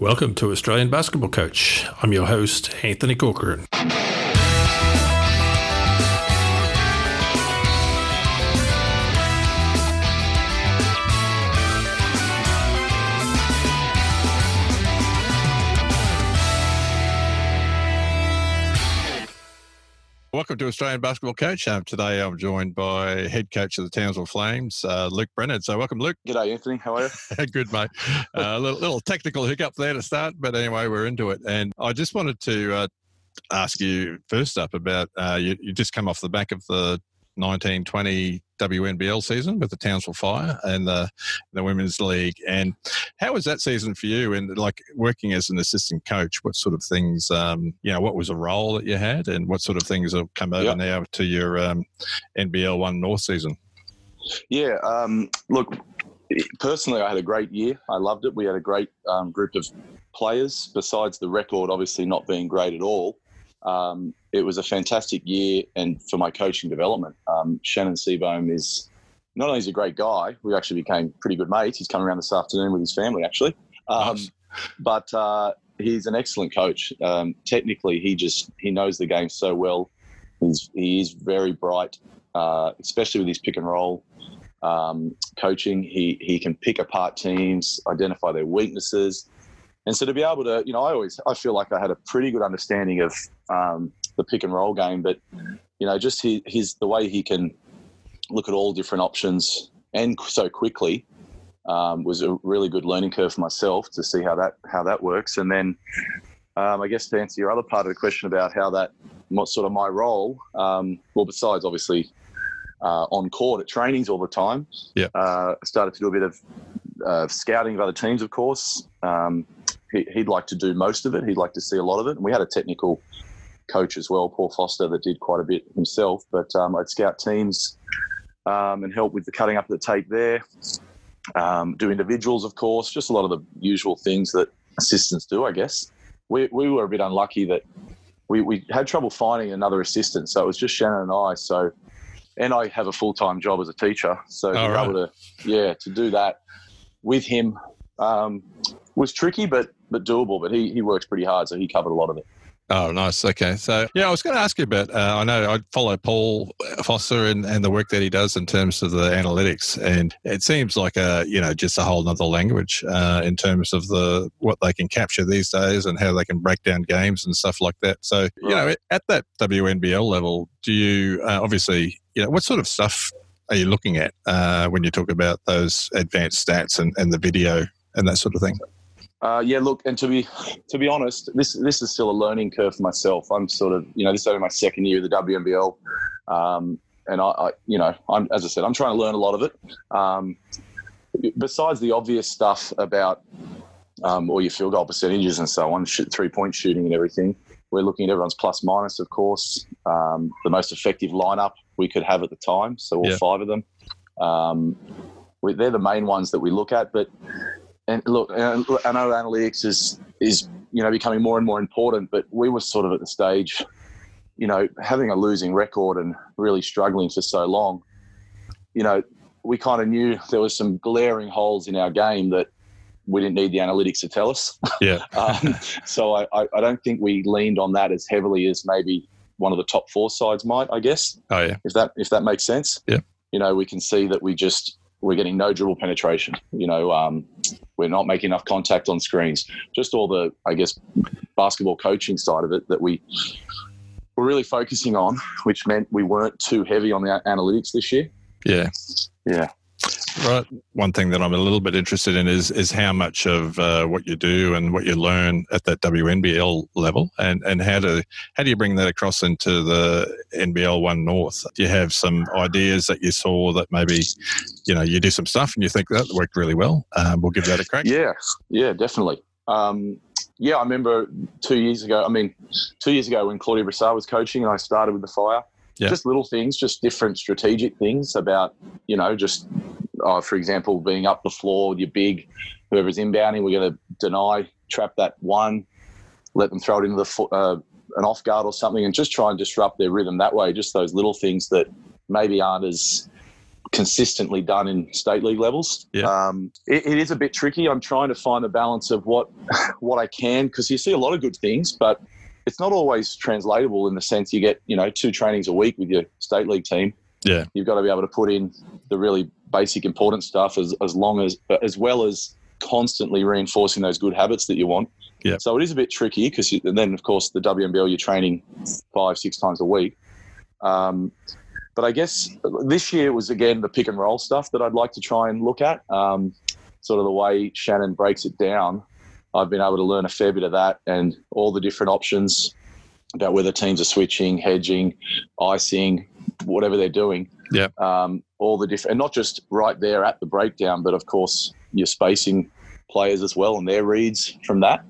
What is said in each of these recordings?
Welcome to Australian Basketball Coach. I'm your host, Anthony Corcoran. Welcome to Australian Basketball Coach. Um, today I'm joined by head coach of the Townsville Flames, uh, Luke Brennan. So welcome, Luke. G'day, Anthony. How are you? Good, mate. A uh, little, little, technical hiccup there to start, but anyway, we're into it. And I just wanted to uh, ask you first up about uh, you, you just come off the back of the 1920 WNBL season with the Townsville Fire and the, the Women's League. And how was that season for you? And like working as an assistant coach, what sort of things, um, you know, what was a role that you had and what sort of things have come over yep. now to your um, NBL One North season? Yeah, um, look, personally, I had a great year. I loved it. We had a great um, group of players, besides the record obviously not being great at all um, it was a fantastic year and for my coaching development. Um, Shannon Seebohm is not only is a great guy, we actually became pretty good mates. He's coming around this afternoon with his family, actually. Um, nice. But uh, he's an excellent coach. Um, technically, he just he knows the game so well. He's he is very bright, uh, especially with his pick and roll um, coaching. He he can pick apart teams, identify their weaknesses, and so to be able to, you know, I always I feel like I had a pretty good understanding of um, the pick and roll game, but you know, just his, his the way he can look at all different options and so quickly um, was a really good learning curve for myself to see how that how that works. And then um, I guess to answer your other part of the question about how that what sort of my role, um, well, besides obviously uh, on court at trainings all the time, yeah, uh, started to do a bit of uh, scouting of other teams, of course. Um, he, would like to do most of it. He'd like to see a lot of it. And we had a technical coach as well, Paul Foster, that did quite a bit himself. But um, I'd scout teams um, and help with the cutting up of the tape there. Um, do individuals, of course, just a lot of the usual things that assistants do, I guess. We, we were a bit unlucky that we, we had trouble finding another assistant. So it was just Shannon and I. So, and I have a full time job as a teacher. So to right. able to, yeah, to do that with him um, was tricky, but but doable. But he he works pretty hard, so he covered a lot of it. Oh, nice. Okay. So, yeah, I was going to ask you about. Uh, I know I follow Paul Foster and, and the work that he does in terms of the analytics, and it seems like a you know just a whole other language uh, in terms of the what they can capture these days and how they can break down games and stuff like that. So, you know, at that WNBL level, do you uh, obviously you know what sort of stuff are you looking at uh, when you talk about those advanced stats and, and the video and that sort of thing? Uh, yeah, look, and to be to be honest, this this is still a learning curve for myself. I'm sort of, you know, this is only my second year of the WNBL, um, and I, I, you know, I'm as I said, I'm trying to learn a lot of it. Um, besides the obvious stuff about um, all your field goal percentages and so on, three point shooting and everything, we're looking at everyone's plus minus, of course, um, the most effective lineup we could have at the time. So all yeah. five of them, um, we, they're the main ones that we look at, but and look, I know analytics is is you know becoming more and more important, but we were sort of at the stage, you know, having a losing record and really struggling for so long. You know, we kind of knew there was some glaring holes in our game that we didn't need the analytics to tell us. Yeah. um, so I, I don't think we leaned on that as heavily as maybe one of the top four sides might. I guess. Oh yeah. If that if that makes sense. Yeah. You know, we can see that we just we're getting no dribble penetration. You know, um, we're not making enough contact on screens. Just all the, I guess, basketball coaching side of it that we were really focusing on, which meant we weren't too heavy on the analytics this year. Yeah. Yeah. Right. One thing that I'm a little bit interested in is is how much of uh, what you do and what you learn at that WNBL level, and, and how to how do you bring that across into the NBL One North? Do you have some ideas that you saw that maybe you know you do some stuff and you think that worked really well? Um, we'll give that a crack. Yeah, yeah, definitely. Um, yeah, I remember two years ago. I mean, two years ago when Claudia Brassard was coaching, and I started with the Fire. Yeah. Just little things, just different strategic things about, you know, just uh, for example, being up the floor with your big, whoever's inbounding, we're going to deny, trap that one, let them throw it into the foot, uh, an off guard or something, and just try and disrupt their rhythm that way. Just those little things that maybe aren't as consistently done in state league levels. Yeah. Um, it, it is a bit tricky. I'm trying to find the balance of what what I can because you see a lot of good things, but it's not always translatable in the sense you get you know two trainings a week with your state league team. Yeah. You've got to be able to put in the really basic important stuff as as long as as well as constantly reinforcing those good habits that you want. Yeah. So it is a bit tricky because then of course the WNBL you're training five six times a week. Um, but I guess this year was again the pick and roll stuff that I'd like to try and look at. Um, sort of the way Shannon breaks it down. I've been able to learn a fair bit of that and all the different options about whether teams are switching, hedging, icing, whatever they're doing. Yeah. Um, all the different, and not just right there at the breakdown, but of course you're spacing players as well and their reads from that.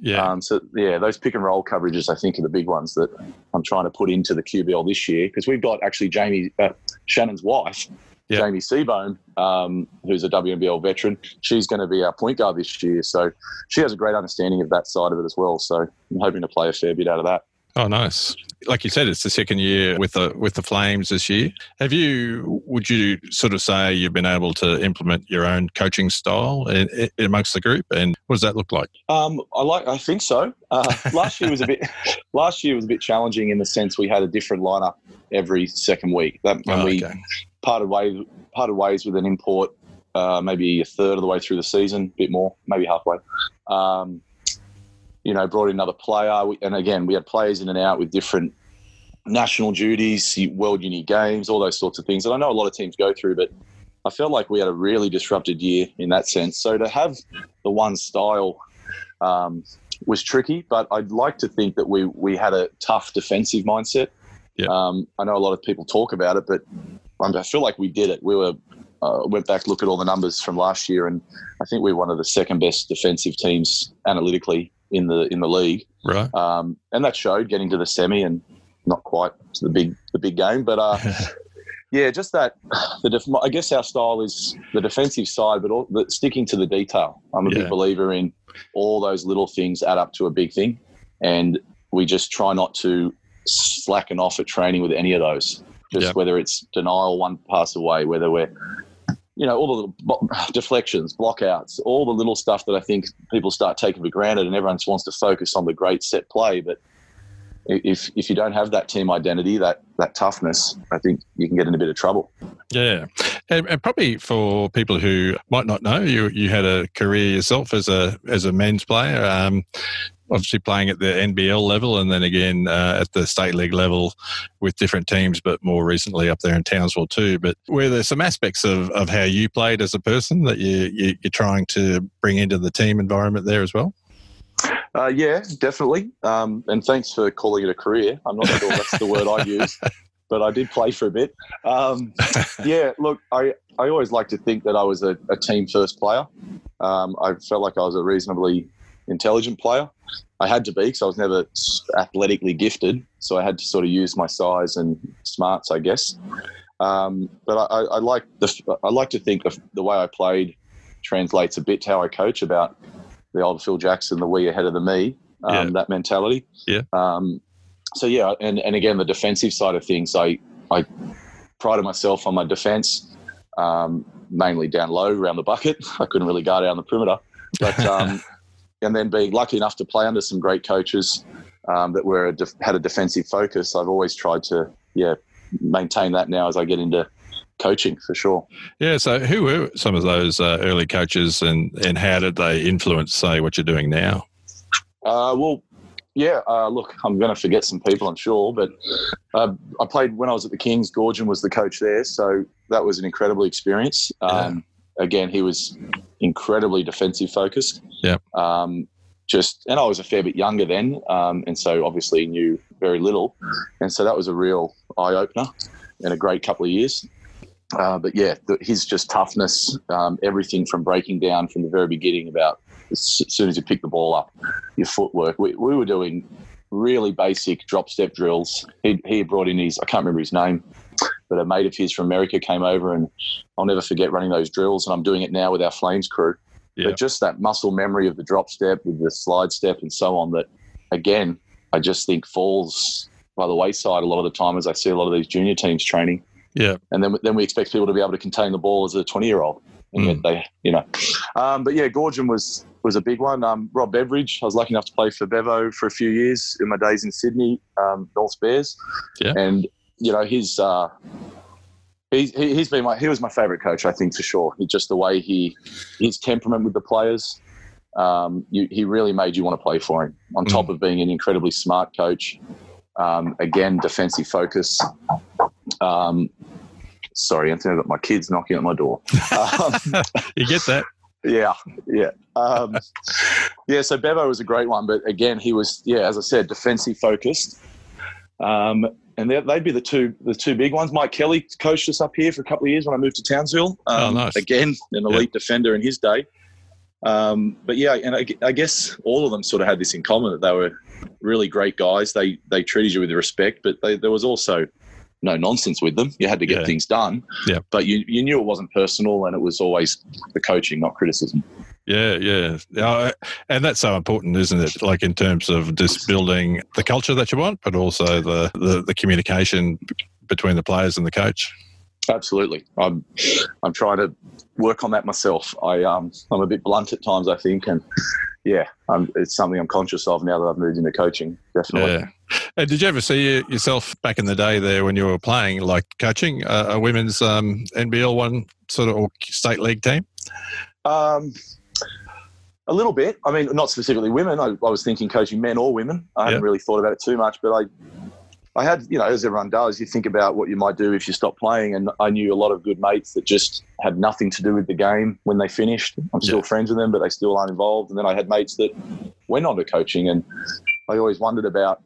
Yeah. Um, so yeah, those pick and roll coverages, I think, are the big ones that I'm trying to put into the QBL this year because we've got actually Jamie uh, Shannon's wife, Yeah. Jamie Seebohm, um, who's a WNBL veteran. She's going to be our point guard this year, so she has a great understanding of that side of it as well. So I'm hoping to play a fair bit out of that. Oh, nice. Like you said, it's the second year with the with the Flames this year. Have you? Would you sort of say you've been able to implement your own coaching style in, in, amongst the group, and what does that look like? Um, I like. I think so. Uh, last year was a bit. last year was a bit challenging in the sense we had a different lineup every second week. That, and Oh, we okay. parted ways parted ways with an import uh, maybe a third of the way through the season, a bit more, maybe halfway. Um, you know, brought in another player, We- and again, we had players in and out with different national duties, world uni games, all those sorts of things. And I know a lot of teams go through, but I felt like we had a really disrupted year in that sense. So to have the one style um, was tricky, but I'd like to think that we we had a tough defensive mindset. Yeah. Um, I know a lot of people talk about it, but I feel like we did it. We were uh, went back look at all the numbers from last year, and I think we we're one of the second best defensive teams analytically in the in the league, Right. um, and that showed getting to the semi and not quite to the big the big game, but uh, yeah, just that. The def- I guess our style is the defensive side, but all, the, sticking to the detail. I'm a Yeah. big believer in all those little things add up to a big thing, and we just try not to slacken off at training with any of those. Just Yeah. whether it's denial one pass away, whether we're you know, all the little deflections, blockouts, all the little stuff that I think people start taking for granted, and everyone just wants to focus on the great set play. But if if you don't have that team identity, that that toughness, I think you can get in a bit of trouble. Yeah, and, and probably for people who might not know, you you had a career yourself as a as a men's player. Um, obviously playing at the NBL level, and then again uh, at the state league level with different teams, but more recently up there in Townsville too. But were there some aspects of, of how you played as a person that you, you you're trying to bring into the team environment there as well? Uh, yeah, definitely. Um, and thanks for calling it a career. I'm not sure that's the word I use, but I did play for a bit. Um, yeah, look, I, I always like to think that I was a, a team first player. Um, I felt like I was a reasonably intelligent player. I had to be because I was never athletically gifted, so I had to sort of use my size and smarts, I guess. Um, but I, I, like the I like to think of the way I played translates a bit to how I coach about the old Phil Jackson, the we ahead of the me, um, Yeah. that mentality. Yeah. Um, so yeah, and, and again the defensive side of things, I I prided myself on my defence, um, mainly down low around the bucket. I couldn't really guard around the perimeter, but um, and then being lucky enough to play under some great coaches um, that were a def- had a defensive focus. I've always tried to yeah maintain that now as I get into coaching for sure. Yeah. So who were some of those uh, early coaches, and and how did they influence, say, what you're doing now? Uh, well, yeah. Uh, look, I'm going to forget some people, I'm sure, but uh, I played when I was at the Kings. Goorjian was the coach there, so that was an incredible experience. Um, Again, he was incredibly defensive focused. Yep. Um, just and I was a fair bit younger then, um, and so obviously knew very little, and so that was a real eye opener and a great couple of years. Uh, but yeah, the, his just toughness, um, everything from breaking down from the very beginning about as soon as you pick the ball up, your footwork. We, we were doing really basic drop step drills. He, he brought in his, I can't remember his name, but a mate of his from America came over and I'll never forget running those drills. And I'm doing it now with our Flames crew. Yeah. But just that muscle memory of the drop step with the slide step and so on that, again, I just think falls by the wayside a lot of the time as I see a lot of these junior teams training. Yeah. And then then we expect people to be able to contain the ball as a 20 year old. And yet they, you know, um, but yeah, Goorjian was was a big one. Um, Rob Beveridge, I was lucky enough to play for Bevo for a few years in my days in Sydney, um, North Bears. Yeah. And you know, his uh, he's he, he's been my he was my favourite coach, I think for sure. He, just the way he his temperament with the players. Um, you, he really made you want to play for him. On Mm. top of being an incredibly smart coach, um, again defensive focus. Um, sorry, Anthony, I've got my kids knocking at my door. Um, You get that? yeah, yeah, um, yeah. So Bevo was a great one, but again, he was yeah, as I said, defensive focused. Um, and they- they'd be the two the two big ones. Mike Kelly coached us up here for a couple of years when I moved to Townsville. Um, Oh, nice. Again, an Yeah. elite defender in his day. Um, but yeah, and I, I guess all of them sort of had this in common that they were really great guys. They they treated you with respect, but they, there was also no nonsense with them. You had to get Yeah. things done. Yeah. But you, you knew it wasn't personal and it was always the coaching, not criticism. Yeah, yeah, yeah, and that's so important, isn't it? Like in terms of just building the culture that you want, but also the the, the communication between the players and the coach. Absolutely. I'm I'm trying to work on that myself. I um I'm a bit blunt at times, I think, and yeah, um, it's something I'm conscious of now that I've moved into coaching. Definitely. Yeah. And did you ever see yourself back in the day there when you were playing, like coaching a, a women's um, NBL one sort of or state league team? Um, a little bit. I mean, not specifically women. I, I was thinking coaching men or women. I hadn't really thought about it too much, but I, I had, you know, as everyone does, you think about what you might do if you stop playing. And I knew a lot of good mates that just had nothing to do with the game when they finished. I'm still Yeah. friends with them, but they still aren't involved. And then I had mates that went on to coaching, and I always wondered about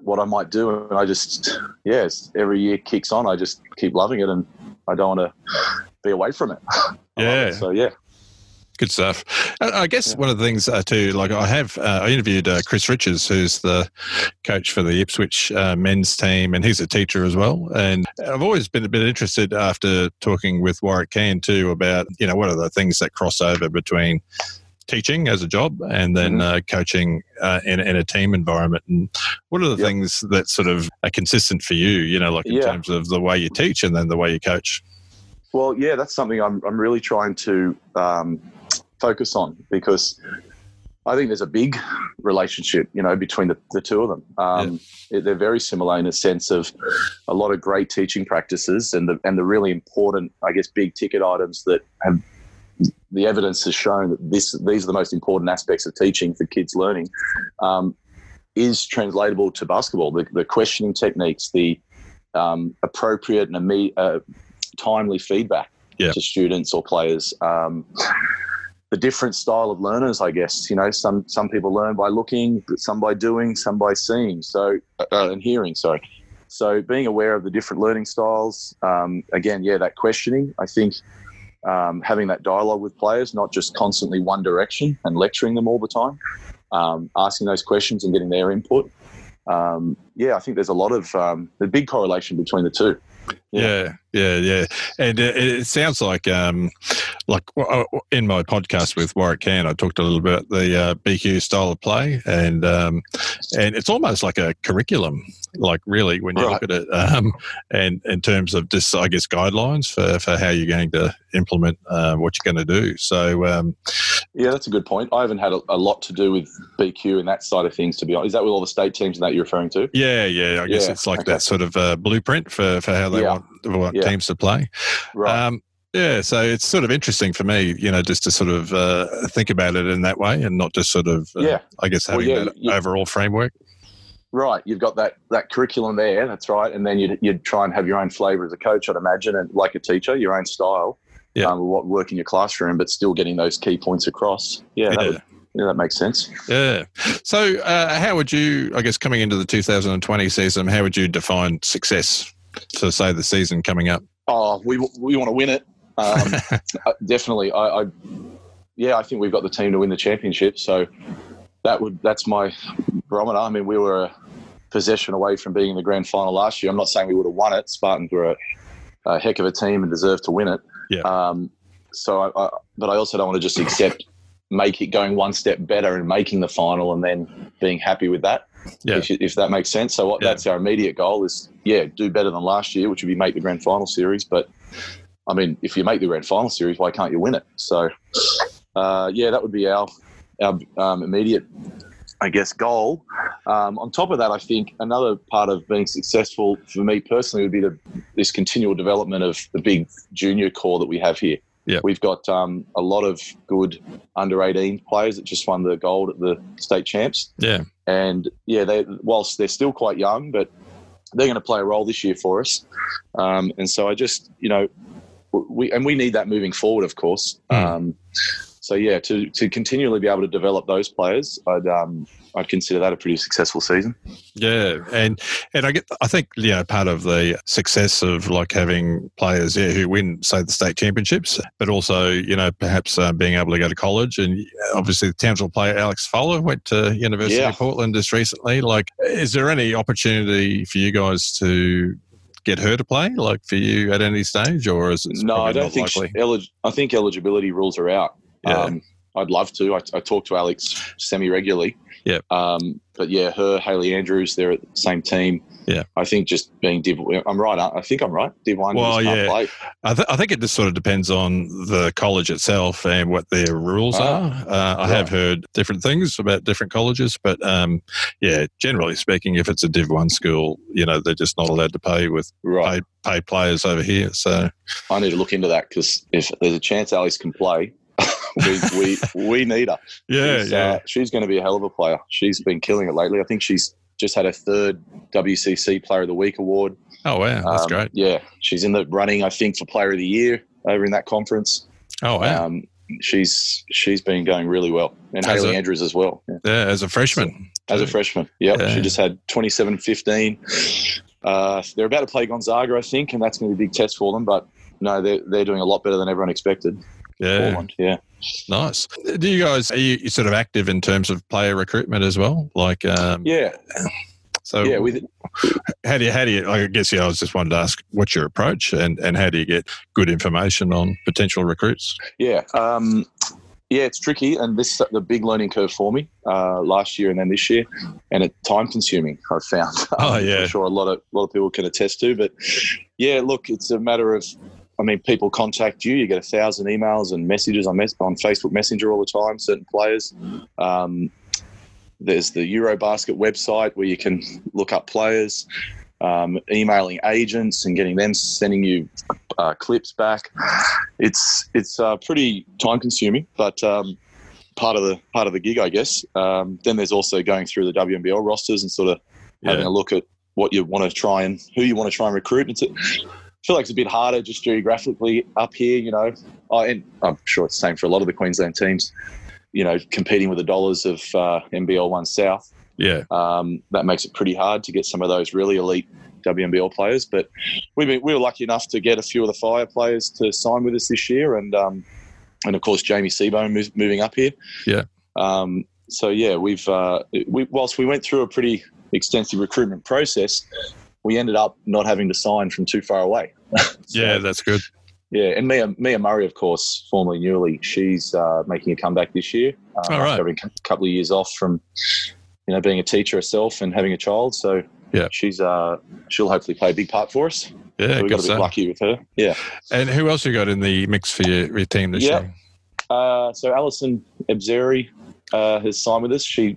what I might do. And I just, yes, every year kicks on. I just keep loving it, and I don't want to be away from it. Yeah. So yeah. Good stuff. I guess Yeah. one of the things uh, too, like I have, uh, I interviewed uh, Chris Richards, who's the coach for the Ipswich uh, men's team, and he's a teacher as well. And I've always been a bit interested after talking with Warwick Can too about, you know, what are the things that cross over between teaching as a job and then Mhm. uh, coaching uh, in, in a team environment and what are the Yep. things that sort of are consistent for you you know like in Yeah. terms of the way you teach and then the way you coach Well, yeah, that's something I'm, I'm really trying to um, focus on because I think there's a big relationship, you know, between the, the two of them. Um, it- They're very similar in a sense of a lot of great teaching practices and the and the really important, I guess, big ticket items that have the evidence has shown that this these are the most important aspects of teaching for kids learning. Um, is translatable to basketball. The, the questioning techniques, the um, appropriate and imme- uh, timely feedback Yeah. to students or players. Um, the different style of learners, I guess. You know, some some people learn by looking, some by doing, some by seeing. So uh, and hearing. Sorry. So being aware of the different learning styles. Um, again, yeah, that questioning. I think um, having that dialogue with players, not just constantly one direction and lecturing them all the time. Um, asking those questions and getting their input. Um, yeah, I think there's a lot of um, the big correlation between the two. Yeah, yeah, yeah. And it, it sounds like, um, like uh, in my podcast with Warwick Can, I talked a little bit about the uh, BQ style of play, and um, and it's almost like a curriculum, like really when you Right. look at it, um, and in terms of just I guess guidelines for, for how you're going to implement uh, what you're going to do. So um, Yeah, that's a good point. I haven't had a, a lot to do with BQ and that side of things, to be honest. Is that with all the state teams and that you're referring to? yeah, yeah, I guess Yeah, it's like okay. that sort of uh, blueprint for, for how they Yeah. want, want Yeah. teams to play. Right. Um, yeah, so it's sort of interesting for me, you know, just to sort of uh, think about it in that way and not just sort of, uh, Yeah. I guess, Well, having yeah, that you- overall framework. right. You've got that, that curriculum there. That's right. And then you'd, you'd try and have your own flavour as a coach, I'd imagine, and like a teacher, your own style. Yeah. Um, what work in your classroom, but still getting those key points across. Yeah, That, Yeah. would, yeah that makes sense. Yeah. So, uh, how would you, I guess, coming into the 2020 season, how would you define success for, say, the season coming up? Oh, we, we want to win it. Um, Uh, definitely. I, I, yeah, I think we've got the team to win the championship. So that would that's my barometer. I mean, we were a possession away from being in the grand final last year. I'm not saying we would have won it. Spartans were a, a heck of a team and deserved to win it. Yeah. Um, so, I, I, but I also don't want to just accept make it going one step better and making the final and then being happy with that. Yeah. If, if that makes sense. So what, Yeah. that's our immediate goal is, yeah, do better than last year, which would be make the grand final series. But I mean, if you make the grand final series, why can't you win it? So, uh, yeah, that would be our our um, immediate, I guess, goal. Um, on top of that, I think another part of being successful for me personally would be the, this continual development of the big junior core that we have here. Yeah. We've got um, a lot of good under 18 players that just won the gold at the state champs. Yeah. And yeah, they whilst they're still quite young, but they're going to play a role this year for us. Um, and so I just, you know, we and we need that moving forward, of course. Mm. Um, so yeah, to to continually be able to develop those players, I'd um, I'd consider that a pretty successful season. Yeah, and and I get I think you know part of the success of like having players yeah, who win say the state championships, but also you know perhaps uh, being able to go to college and uh, obviously the Townsville player Alex Fowler went to University Yeah. of Portland just recently. Like, is there any opportunity for you guys to get her to play like for you at any stage, or is it no, I don't think elig- I think eligibility rules are out. Yeah. Um, I'd love to. I, I talk to Alex semi regularly. Yeah. Um, but yeah, her, Haley Andrews, they're at the same team. Yeah. I think just being Div, I'm right. I think I'm right. Div one Well, yeah. play. I, th- I think it just sort of depends on the college itself and what their rules Ah, are. Uh, I have heard different things about different colleges, but um, yeah, generally speaking, if it's a Div One school, you know, they're just not allowed to pay with Right. pay, pay players over here. So I need to look into that because if there's a chance Alex can play, we, we we need her. yeah, she's, yeah, Uh, she's going to be a hell of a player. She's been killing it lately. I think she's just had her third WCC Player of the Week award. oh wow, that's Um, great. Yeah, she's in the running, I think, for Player of the Year over in that conference. Oh wow, Um, she's she's been going really well, and As Haley a- Andrews as well. Yeah. yeah, as a freshman, As a freshman, yep, Yeah. she just had 27-15. Uh, they're about to play Gonzaga, I think, and that's going to be a big test for them. But no, they're they're doing a lot better than everyone expected. yeah, Portland, yeah. Nice. Do you guys are you, sort of active in terms of player recruitment as well? Like, um, Yeah, so yeah. With how do you how do you I guess yeah, I was just wanted to ask what's your approach and and how do you get good information on potential recruits? Yeah, um, yeah, it's tricky, and this is the big learning curve for me uh, last year and then this year, and it's time consuming. I've found. Oh, yeah. I'm sure a lot of a lot of people can attest to, but yeah, look, it's a matter of. I mean, people contact you. You get a thousand emails and messages on mes- on Facebook Messenger all the time. Certain players. Um, there's the Eurobasket website where you can look up players. Um, emailing agents and getting them sending you uh, clips back. It's it's uh, pretty time consuming, but um, part of the part of the gig, I guess. Um, then there's also going through the WNBL rosters and sort of having a look at what you want to try and who you want to try and recruit. It's a, feel like it's a bit harder just geographically up here, you know. Oh, and I'm sure it's the same for a lot of the Queensland teams. You know, competing with the dollars of uh, NBL One South Yeah, um, that makes it pretty hard to get some of those really elite WNBL players. But been, we were lucky enough to get a few of the Fire players to sign with us this year, and um, and of course Jamie Seebohm moving up here. Yeah. Um, so yeah, we've uh, we, whilst we went through a pretty extensive recruitment process, we ended up not having to sign from too far away. So, yeah, that's good. yeah, and Mia, Mia Murray, of course, formerly Newley, she's uh, making a comeback this year. Uh, All right. Having a couple of years off from, you know, being a teacher herself and having a child. So Yeah. she's uh, she'll hopefully play a big part for us. Yeah, so we good got bit stuff. lucky with her. Yeah. And who else you got in the mix for your, your team this Yeah. year? Uh, so Alison Ebzeri uh, has signed with us. She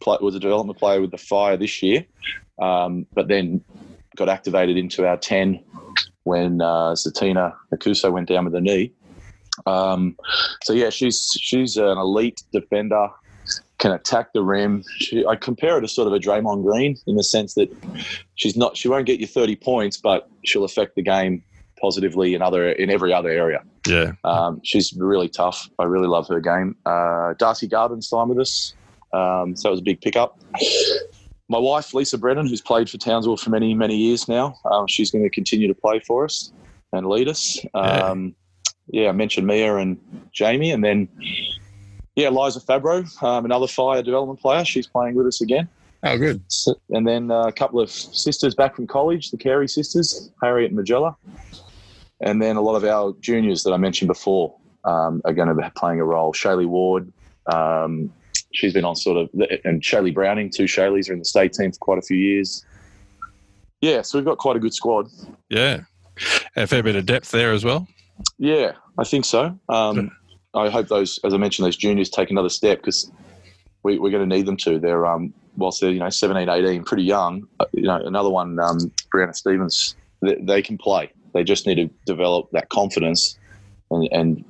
pl- was a development player with the Fire this year, um, but then got activated into our 10 when uh, Zitina Aokuso went down with a knee. Um, so yeah, she's she's an elite defender, can attack the rim. She, I compare her to sort of a Draymond Green in the sense that she's not she won't get you 30 points, but she'll affect the game positively in other in every other area. Yeah, Um, she's really tough. I really love her game. Uh, Darcee Garbin's signed with us, um, so it was a big pickup. My wife, Lisa Brennan, who's played for Townsville for many, many years now, um, she's going to continue to play for us and lead us. Um, yeah. I mentioned Mia and Jamie, and then yeah, Liza Fabro, um, another fire development player. She's playing with us again. Oh, good. So, and then uh, a couple of sisters back from college, the Carey sisters, Harriet and Magella. And then a lot of our juniors that I mentioned before um, are going to be playing a role. Shaylee Ward, Um, she's been on sort of, and Shaylee Browning, two Shayleys are in the state team for quite a few years. Yeah, so we've got quite a good squad. Yeah. A fair bit of depth there as well. Yeah, I think so. Um, I hope those, as I mentioned, those juniors take another step because we, are going to need them to. They're, um, whilst they're, you know, 17, 18, pretty young, uh, you know, another one, um, Brianna Stevens, they, they, can play. They just need to develop that confidence and, and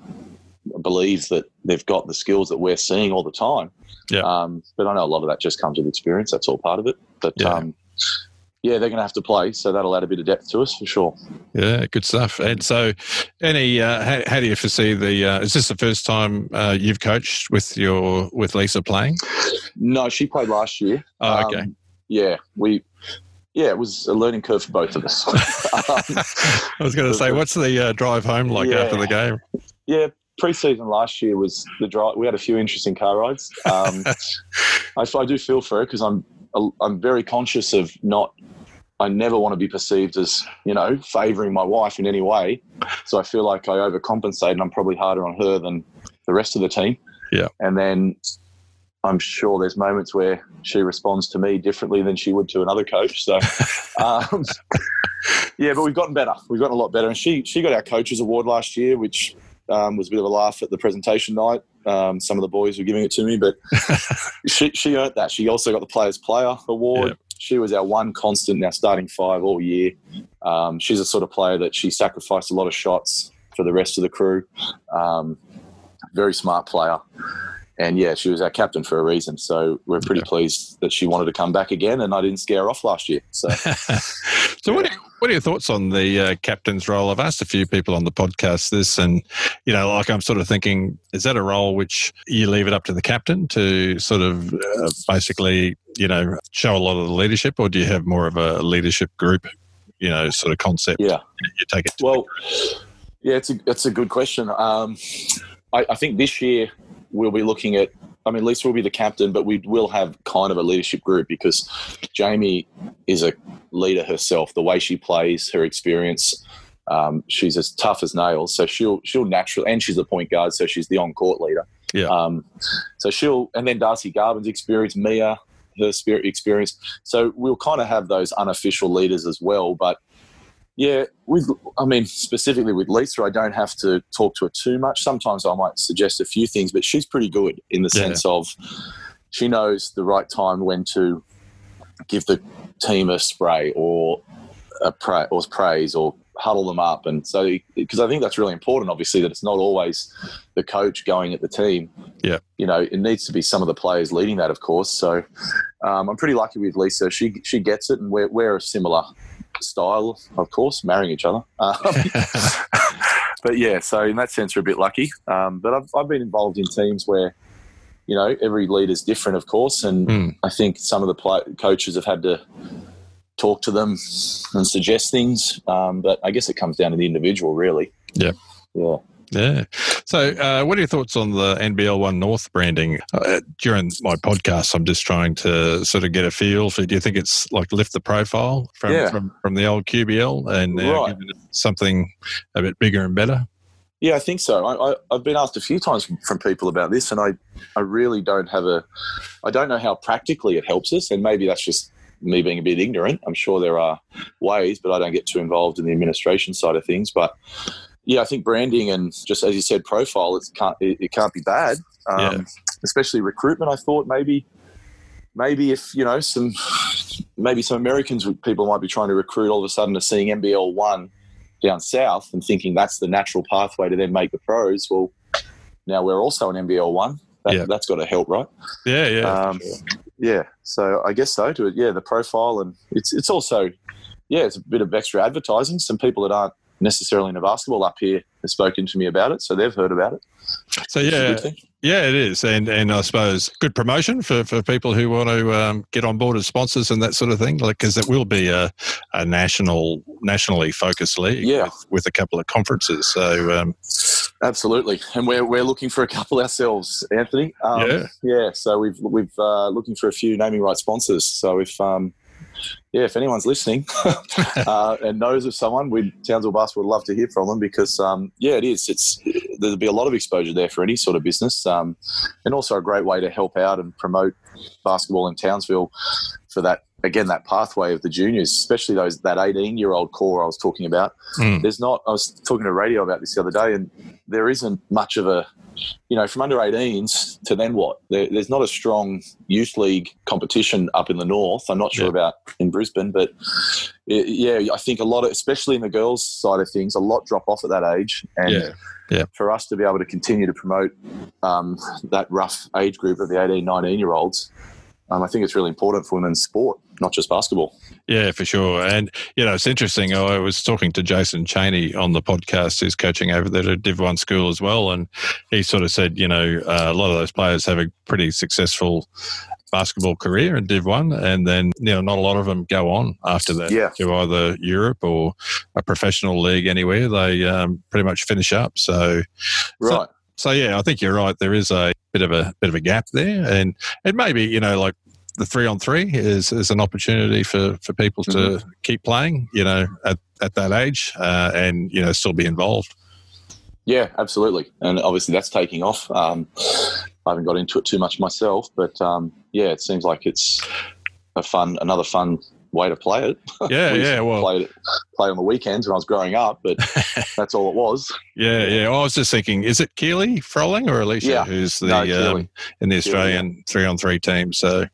believe that they've got the skills that we're seeing all the time. Yeah. Um, but I know a lot of that just comes with experience. That's all part of it. But yeah. um, yeah, they're going to have to play, so that'll add a bit of depth to us for sure. Yeah, good stuff. And so, any uh, how, how, do you foresee the? Uh, is this the first time uh, you've coached with your with Lisa playing? No, she played last year. Oh, okay. Um, yeah, we. Yeah, it was a learning curve for both of us. um, I was going to say, what's the uh, drive home like yeah, after the game? Yeah, pre-season last year was the drive. We had a few interesting car rides. Um, I, I, do feel for her because I'm I'm very conscious of not. I never want to be perceived as you know favouring my wife in any way. So I feel like I overcompensate, and I'm probably harder on her than the rest of the team. Yeah. And then I'm sure there's moments where she responds to me differently than she would to another coach. So, um, yeah, but we've gotten better. We've gotten a lot better. And she she got our coaches award last year, which um, was a bit of a laugh at the presentation night. Um, some of the boys were giving it to me, but she, she earned that. She also got the Players Player Award. Yep. She was our one constant in our starting five all year. Um, she's a sort of player that she sacrificed a lot of shots for the rest of the crew. Um, very smart player. And yeah, she was our captain for a reason. So we're pretty yeah. pleased that she wanted to come back again, and I didn't scare her off last year. So, so yeah. what, what are your thoughts on the uh, captain's role? I've asked a few people on the podcast this, and you know, like I'm sort of thinking, is that a role which you leave it up to the captain to sort of uh, basically, you know, show a lot of the leadership, or do you have more of a leadership group, you know, sort of concept? Yeah, you take it. well, yeah, it's a it's a good question. Um, I, I think this year we'll be looking at I mean, Lisa will be the captain, but we will have kind of a leadership group because Jamie is a leader herself. The way she plays, her experience, um, she's as tough as nails. So she'll she'll naturally, and she's a point guard, so she's the on court leader. Yeah. Um, so she'll, and then Darcee Garbin's experience, Mia, her spirit experience. So we'll kind of have those unofficial leaders as well, but yeah, with I mean specifically with Lisa, I don't have to talk to her too much. Sometimes I might suggest a few things, but she's pretty good in the yeah. sense of she knows the right time when to give the team a spray or a pra- or praise or huddle them up, and so because I think that's really important. Obviously, that it's not always the coach going at the team. Yeah, you know, it needs to be some of the players leading that, of course. So um, I'm pretty lucky with Lisa. She she gets it, and we're we're a similar style, of course, marrying each other. Um, but yeah, so in that sense, we're a bit lucky. Um, but I've, I've been involved in teams where, you know, every leader's different, of course. And mm. I think some of the play- coaches have had to talk to them and suggest things. Um, but I guess it comes down to the individual, really. Yeah. Yeah. Yeah. So, uh, what are your thoughts on the NBL One North branding? Uh, during my podcast, I'm just trying to sort of get a feel for. Do you think it's like lift the profile from yeah. from, from the old QBL and uh, right. something a bit bigger and better? Yeah, I think so. I, have been asked a few times from people about this, and I, I really don't have a, I don't know how practically it helps us, and maybe that's just me being a bit ignorant. I'm sure there are ways, but I don't get too involved in the administration side of things. But yeah, I think branding and just as you said, profile it can't it, it can't be bad. Um, yeah. Especially recruitment. I thought maybe maybe if you know some maybe some Americans people might be trying to recruit all of a sudden are seeing NBL one down south and thinking that's the natural pathway to then make the pros. Well, now we're also an NBL one. That, yeah. That's got to help, right? Yeah, yeah, um, yeah. So I guess so. To it, yeah, the profile and it's it's also yeah, it's a bit of extra advertising. Some people that aren't necessarily in a basketball up here have spoken to me about it, so they've heard about it. So yeah, yeah, it is, and and I suppose good promotion for, for people who want to um, get on board as sponsors and that sort of thing, like because it will be a, a national nationally focused league, yeah. with, with a couple of conferences. So um, absolutely, and we're we're looking for a couple ourselves, Anthony. Um, yeah, yeah. So we've we've uh, looking for a few naming rights sponsors. So if um, yeah, if anyone's listening uh, and knows of someone, we Townsville Basketball would love to hear from them because, um, yeah, it is. It's there'll be a lot of exposure there for any sort of business, um, and also a great way to help out and promote basketball in Townsville for that again that pathway of the juniors, especially those that 18 year old core I was talking about. Mm. There's not. I was talking to radio about this the other day, and there isn't much of a you know, from under 18s to then what? There, there's not a strong youth league competition up in the north. I'm not sure yeah. about in Brisbane, but it, yeah, I think a lot of, especially in the girls' side of things, a lot drop off at that age. And yeah. Yeah. for us to be able to continue to promote um, that rough age group of the 18, 19 year olds, um, I think it's really important for women's sport, not just basketball. Yeah, for sure. And, you know, it's interesting. I was talking to Jason Cheney on the podcast, who's coaching over there at Div 1 school as well. And he sort of said, you know, uh, a lot of those players have a pretty successful basketball career in Div 1. And then, you know, not a lot of them go on after that yeah. to either Europe or a professional league anywhere. They um, pretty much finish up. So, right. So, so yeah, I think you're right. There is a bit of a bit of a gap there, and it maybe you know like the three on three is is an opportunity for for people to mm-hmm. keep playing. You know, at at that age, uh, and you know still be involved. Yeah, absolutely, and obviously that's taking off. Um, I haven't got into it too much myself, but um, yeah, it seems like it's a fun, another fun way to play it. Yeah, yeah. Well, played it, play on the weekends when I was growing up, but that's all it was. Yeah, yeah. I was just thinking, is it Keely Froling or Alicia yeah. who's the no, um, in the Australian three on three team? So uh,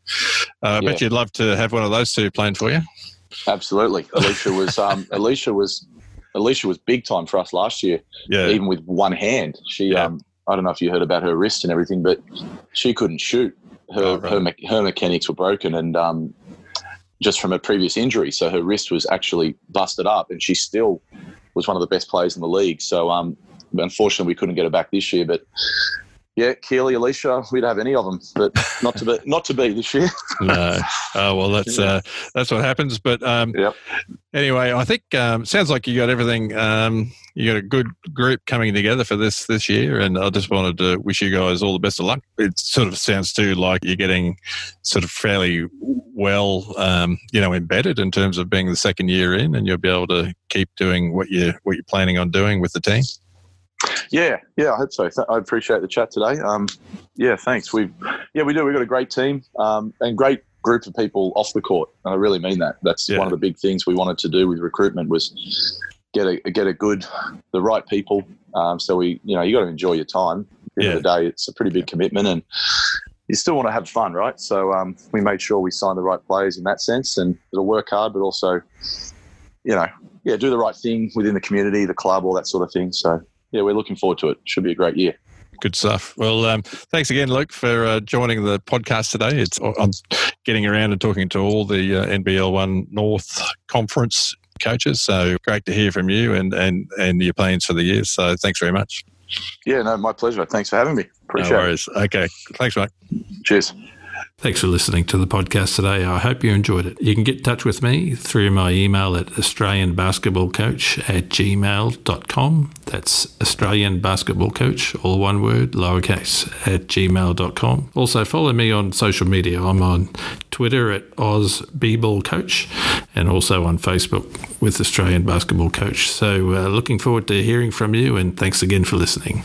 I bet you'd love to have one of those two playing for you. Absolutely, Alicia was. Um, Alicia was. Alicia was big time for us last year. Yeah. Even with one hand, she. Yeah. Um, I don't know if you heard about her wrist and everything, but she couldn't shoot. Her oh, right. her, her mechanics were broken, and um, just from a previous injury. So her wrist was actually busted up, and she still was one of the best players in the league. So um, unfortunately, we couldn't get her back this year. But yeah, Keely, Alicia, we'd have any of them, but not to be not to be this year. no, oh well, that's uh, that's what happens. But um, yep. anyway, I think um, sounds like you got everything. Um, you got a good group coming together for this this year, and I just wanted to wish you guys all the best of luck. It sort of sounds too like you're getting sort of fairly well, um, you know, embedded in terms of being the second year in, and you'll be able to keep doing what you what you're planning on doing with the team. Yeah, yeah, I hope so. I appreciate the chat today. Um, yeah, thanks. We, yeah, we do. We've got a great team um, and great group of people off the court. And I really mean that. That's yeah. one of the big things we wanted to do with recruitment was get a get a good, the right people. Um, so we, you know, you got to enjoy your time. At the yeah. end of the day, it's a pretty big commitment, and you still want to have fun, right? So um, we made sure we signed the right players in that sense, and it'll work hard, but also, you know, yeah, do the right thing within the community, the club, all that sort of thing. So yeah, we're looking forward to it. Should be a great year. Good stuff. Well, um, thanks again, Luke, for uh, joining the podcast today. It's I'm getting around and talking to all the uh, NBL One North Conference coaches. So great to hear from you and and and your plans for the year. So thanks very much. Yeah, no, my pleasure. Thanks for having me. Appreciate no worries. it. Okay, thanks, mate. Cheers. Thanks for listening to the podcast today. I hope you enjoyed it. You can get in touch with me through my email at australianbasketballcoach at gmail.com. That's Australian Basketball Coach, all one word, lowercase, at gmail.com. Also, follow me on social media. I'm on Twitter at OzBeeballCoach and also on Facebook with Australian Basketball Coach. So, uh, looking forward to hearing from you and thanks again for listening.